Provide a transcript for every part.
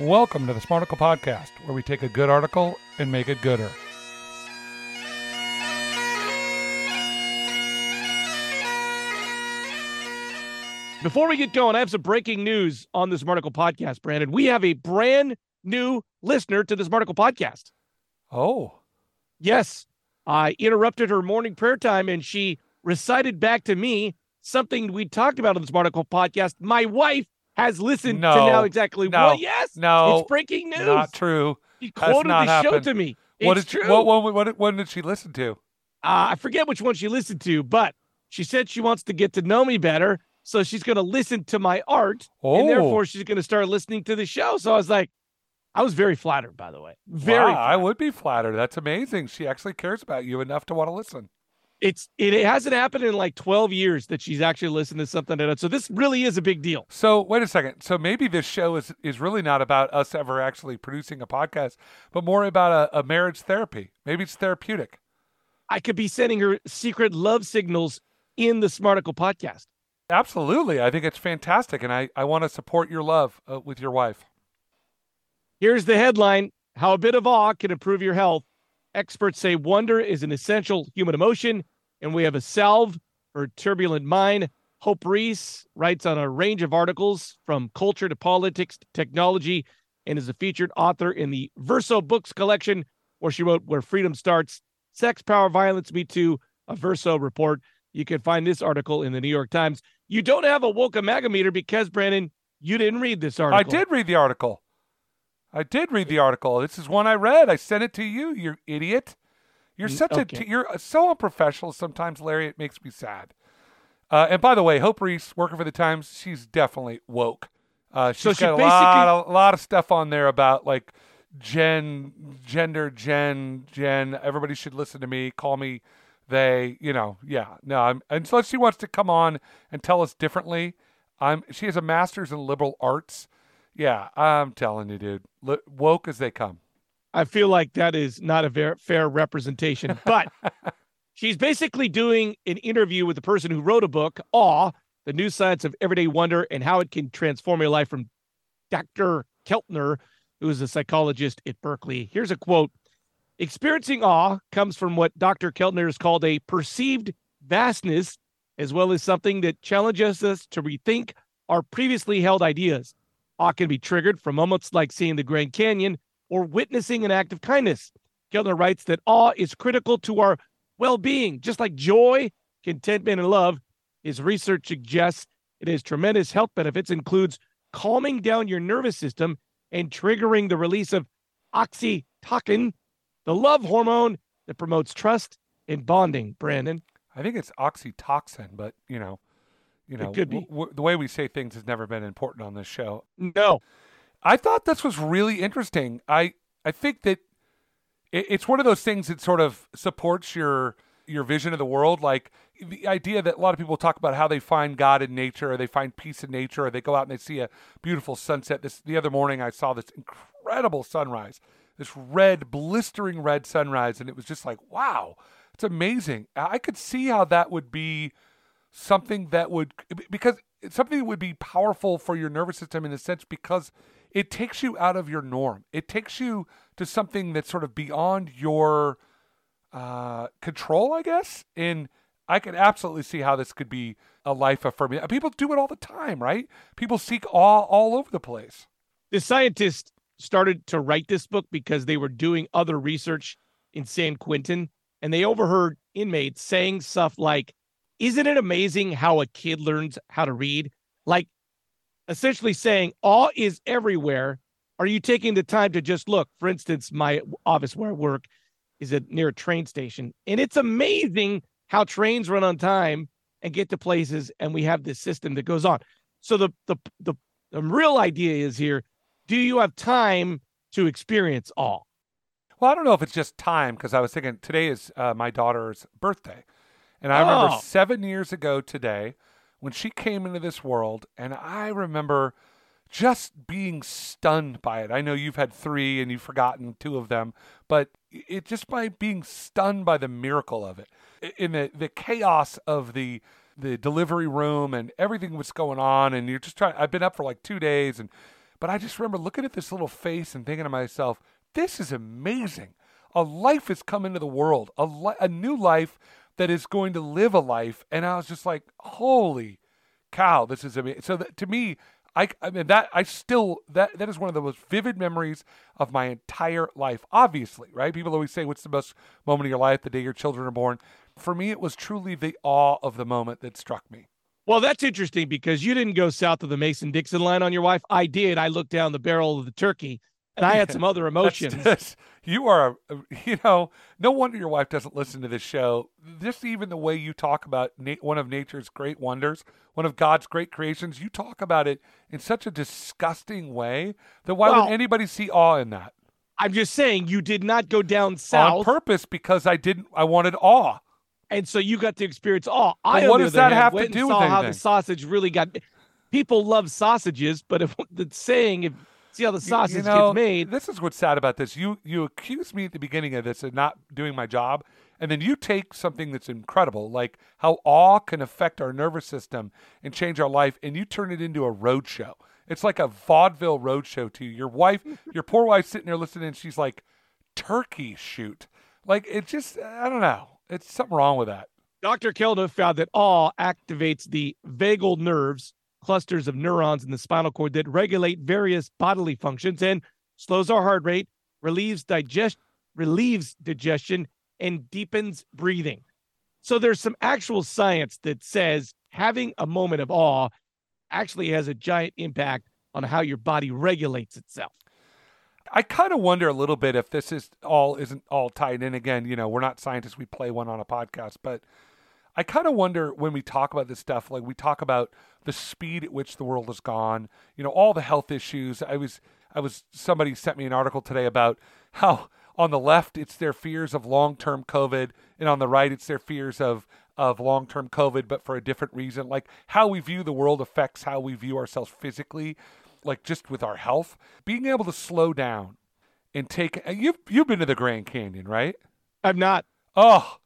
Welcome to the Smarticle Podcast, where we take a good article and make it gooder. Before we get going, I have some breaking news on the Smarticle Podcast, Brandon. We have a brand new listener to the Smarticle Podcast. Oh, Yes, I interrupted her morning prayer time and she recited back to me something we talked about on the Smarticle Podcast. My wife has listened No, to now exactly no, what? Yes, no, it's breaking news. not true. She quoted not the show to me. What it's did true. what, what, what, what did she listen to? Uh, I forget which one she listened to, but she said she wants to get to know me better. So she's going to listen to my art, and Oh. therefore she's going to start listening to the show. So I was like, I was very flattered, by the way. Very. Wow, I would be flattered. That's amazing. She actually cares about you enough to want to listen. It's it, hasn't happened in like twelve years that she's actually listened to something. That, so this really is a big deal. So wait a second. So maybe this show is is really not about us ever actually producing a podcast, but more about a, a marriage therapy. Maybe it's therapeutic. I could be sending her secret love signals in the Smarticle podcast. Absolutely, I think it's fantastic, and I I want to support your love uh, with your wife. Here's the headline How a bit of awe can improve your health. Experts say wonder is an essential human emotion, and we have a salve for turbulent mind. Hope Reese writes on a range of articles from culture to politics to technology and is a featured author in the Verso Books collection, where she wrote Where Freedom Starts Sex, Power, Violence, Me Too, a Verso report. You can find this article in the New York Times. You don't have a woke meter because, Brandon, you didn't read this article. I did read the article. I did read the article. This is one I read. I sent it to you. You idiot. You're such okay. a you're so unprofessional. Sometimes, Larry, it makes me sad. Uh, and by the way, Hope Reese, working for the Times, she's definitely woke. Uh, she's So she got a lot, of, a lot of stuff on there about like gen, gender, gen, gen. Everybody should listen to me. Call me they. You know, yeah. No, I'm, unless she wants to come on and tell us differently. I'm. She has a master's in liberal arts. Yeah, I'm telling you, dude. Li- woke as they come. I feel like that is not a ver- fair representation, but she's basically doing an interview with the person who wrote a book, Awe, the new science of everyday wonder and how it can transform your life from Dr. Keltner, who is a psychologist at Berkeley. Here's a quote Experiencing awe comes from what Dr. Keltner has called a perceived vastness, as well as something that challenges us to rethink our previously held ideas. Awe can be triggered from moments like seeing the Grand Canyon or witnessing an act of kindness. Keltner writes that awe is critical to our well being, just like joy, contentment, and love. His research suggests it has tremendous health benefits, includes calming down your nervous system and triggering the release of oxytocin, the love hormone that promotes trust and bonding. Brandon, I think it's oxytocin, but you know, you know, could be. w- w- the way we say things has never been important on this show. no, I thought this was really interesting. I I think that it, it's one of those things that sort of supports your your vision of the world. Like the idea that a lot of people talk about how they find God in nature, or they find peace in nature, or they go out and they see a beautiful sunset. This the other morning, I saw this incredible sunrise, this red, blistering red sunrise, and it was just like, wow, it's amazing. I could see how that would be something that would because something that would be powerful for your nervous system in a sense because it takes you out of your norm. It takes you to something that's sort of beyond your uh, control, I guess. And I could absolutely see how this could be a life affirming. People do it all the time, right? People seek awe all over the place. the scientists started to write this book because they were doing other research in San Quentin and they overheard inmates saying stuff like, Isn't it amazing how a kid learns how to read? Like, essentially saying, Awe is everywhere. Are you taking the time to just look? For instance, my office where I work is at near a train station, and it's amazing how trains run on time and get to places, and we have this system that goes on. So the the the, the real idea is here do you have time to experience all? Well, I don't know if it's just time because I was thinking today is uh, my daughter's birthday. And I remember Oh. seven years ago today when she came into this world, and I remember just being stunned by it. I know you've had three and you've forgotten two of them, but it just by being stunned by the miracle of it, in the, the chaos of the the delivery room and everything was going on and you're just trying I've been up for like 2 days and but I just remember looking at this little face and thinking to myself, this is amazing. A life has come into the world, a, li- a new life that is going to live a life. And I was just like, holy cow, this is amazing. So to me, I, I mean that I still that that is one of the most vivid memories of my entire life. Obviously, right? People always say, "What's the best moment of your life?" The day your children are born. For me, it was truly the awe of the moment that struck me. Well, that's interesting because you didn't go south of the Mason Dixon line on your wife. I did. I looked down the barrel of the turkey and I had some other emotions. That's, you are, you know, no wonder your wife doesn't listen to this show. Just even the way you talk about na- one of nature's great wonders, one of God's great creations, you talk about it in such a disgusting way that why Well- would anybody see awe in that? I'm just saying you did not go down south, On purpose because I didn't, I wanted awe. and so you got to experience all. I, But what does that hand, have to do with saw how the sausage really got. People love sausages, but if the saying, if see how the sausage you know, gets made, This is what's sad about this. You you accuse me at the beginning of this of not doing my job, and then you take something that's incredible, like how awe can affect our nervous system and change our life, and you turn it into a road show. It's like a vaudeville road show to you. Your wife, your poor wife, sitting there listening, and she's like, "Turkey shoot!" Like it just, I don't know. It's something wrong with that. Dr. Keltner found that awe activates the vagal nerves, clusters of neurons in the spinal cord that regulate various bodily functions and slows our heart rate, relieves digest relieves digestion, and deepens breathing. So there's some actual science that says having a moment of awe actually has a giant impact on how your body regulates itself. I kind of wonder a little bit if this is all isn't all tied in again. You know, we're not scientists; we play one on a podcast, but I kind of wonder when we talk about this stuff, like we talk about the speed at which the world has gone. You know, all the health issues. I was, I was. Somebody sent me an article today about how on the left it's their fears of long-term COVID, and on the right it's their fears of of long-term COVID, but for a different reason. Like how we view the world affects how we view ourselves physically like just with our health, being able to slow down and take you've you've been to the Grand Canyon, right? I'm not Oh,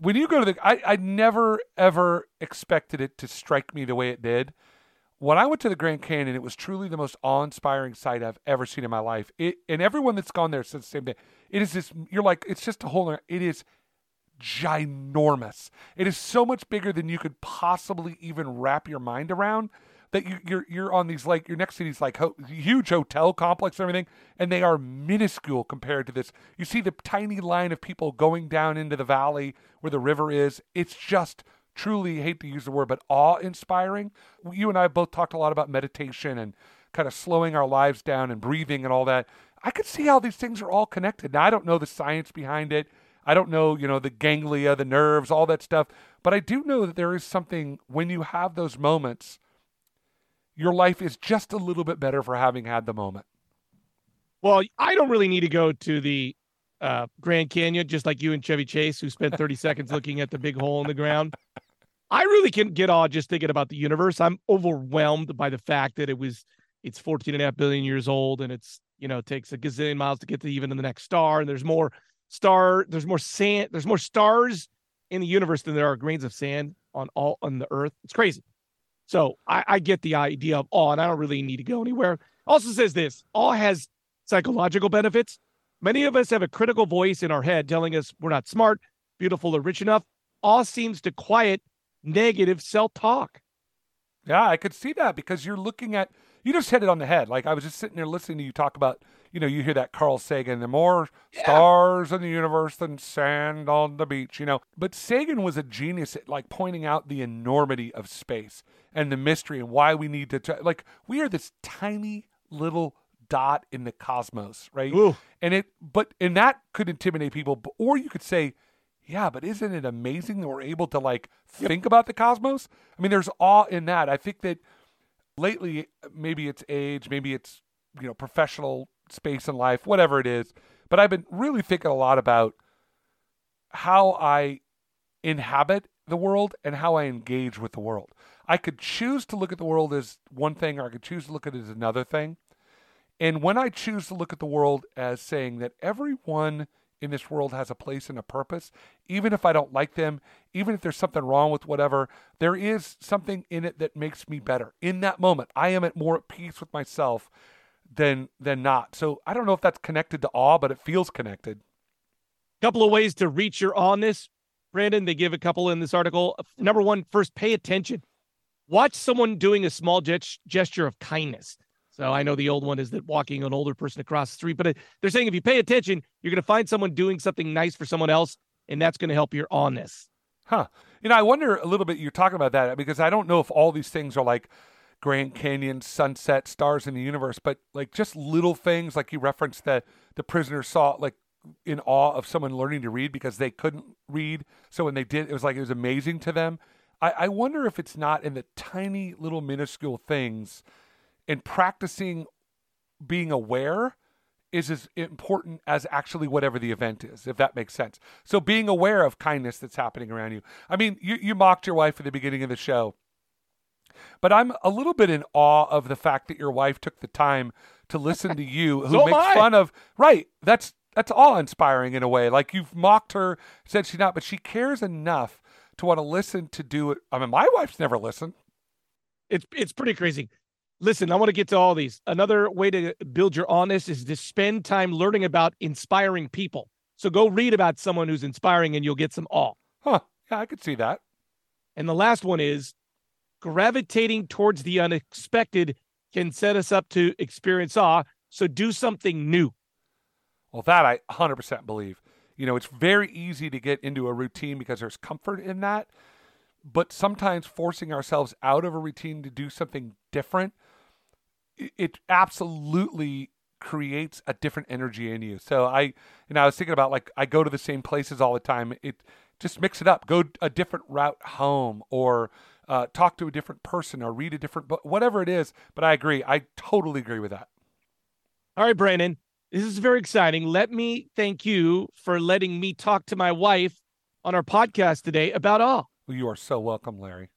when you go to the I, I never ever expected it to strike me the way it did. When I went to the Grand Canyon, it was truly the most awe-inspiring sight I've ever seen in my life. It and everyone that's gone there says the same thing. It is this you're like it's just a whole it is ginormous. It is so much bigger than you could possibly even wrap your mind around. That you, you're you're on these like you're next to these like ho- huge hotel complex and everything, and they are minuscule compared to this. You see the tiny line of people going down into the valley where the river is. It's just truly hate to use the word, but awe inspiring. You and I both talked a lot about meditation and kind of slowing our lives down and breathing and all that. I could see how these things are all connected. Now I don't know the science behind it. I don't know, you know, the ganglia, the nerves, all that stuff. But I do know that there is something when you have those moments, your life is just a little bit better for having had the moment. Well, I don't really need to go to the uh, Grand Canyon, just like you and Chevy Chase, who spent 30 seconds looking at the big hole in the ground. I really can get awe just thinking about the universe. I'm overwhelmed by the fact that it was it's 14 and a half billion years old and it's you know it takes a gazillion miles to get to even the next star and there's more star there's more sand there's more stars in the universe than there are grains of sand on all on the earth it's crazy so I, I get the idea of awe and i don't really need to go anywhere. Also says this awe has psychological benefits. Many of us have a critical voice in our head telling us we're not smart beautiful or rich enough. Awe seems to quiet negative self-talk. Yeah, I could see that because you're looking at you just hit it on the head. Like I was just sitting there listening to you talk about, you know, you hear that Carl Sagan, the more stars in the universe than sand on the beach, you know. But Sagan was a genius at like pointing out the enormity of space and the mystery and why we need to try. like we are this tiny little dot in the cosmos, right? Ooh. And it but and that could intimidate people, or you could say yeah, but isn't it amazing that we're able to like think about the cosmos? I mean, there's awe in that. I think that lately, maybe it's age, maybe it's you know professional space in life, whatever it is. But I've been really thinking a lot about how I inhabit the world and how I engage with the world. I could choose to look at the world as one thing, or I could choose to look at it as another thing. And when I choose to look at the world as saying that everyone in this world has a place and a purpose. Even if I don't like them, even if there's something wrong with whatever, there is something in it that makes me better. In that moment, I am at more at peace with myself than than not. So I don't know if that's connected to awe, but it feels connected. Couple of ways to reach your awness, Brandon. They give a couple in this article. Number one, first, pay attention. Watch someone doing a small gesture of kindness. So I know the old one is that walking an older person across the street, but uh, they're saying if you pay attention, you're going to find someone doing something nice for someone else, and that's going to help your awness. Huh. You know, I wonder a little bit. You're talking about that because I don't know if all these things are like Grand Canyon, sunset, stars in the universe, but like just little things like you referenced that the prisoner saw like in awe of someone learning to read because they couldn't read. So when they did, it was like it was amazing to them. I, I wonder if it's not in the tiny little minuscule things and practicing being aware is as important as actually whatever the event is, if that makes sense. So being aware of kindness that's happening around you. I mean, you, you mocked your wife at the beginning of the show. But I'm a little bit in awe of the fact that your wife took the time to listen to you, who so makes fun of. Right. That's that's awe inspiring in a way. Like you've mocked her, said she's not, but she cares enough to want to listen to do it. I mean, my wife's never listened. It's it's pretty crazy. Listen, I want to get to all these. Another way to build your honest is to spend time learning about inspiring people. So go read about someone who's inspiring and you'll get some awe. Huh. Yeah, I could see that. And the last one is gravitating towards the unexpected can set us up to experience awe. So do something new. Well, that I 100% believe. You know, it's very easy to get into a routine because there's comfort in that. But sometimes forcing ourselves out of a routine to do something different, it absolutely creates a different energy in you. So I, you know, I was thinking about like I go to the same places all the time. It just mix it up. Go a different route home, or uh, talk to a different person or read a different book, whatever it is. But I agree. I totally agree with that. All right, Brandon, this is very exciting. Let me thank you for letting me talk to my wife on our podcast today about all. You are so welcome, Larry.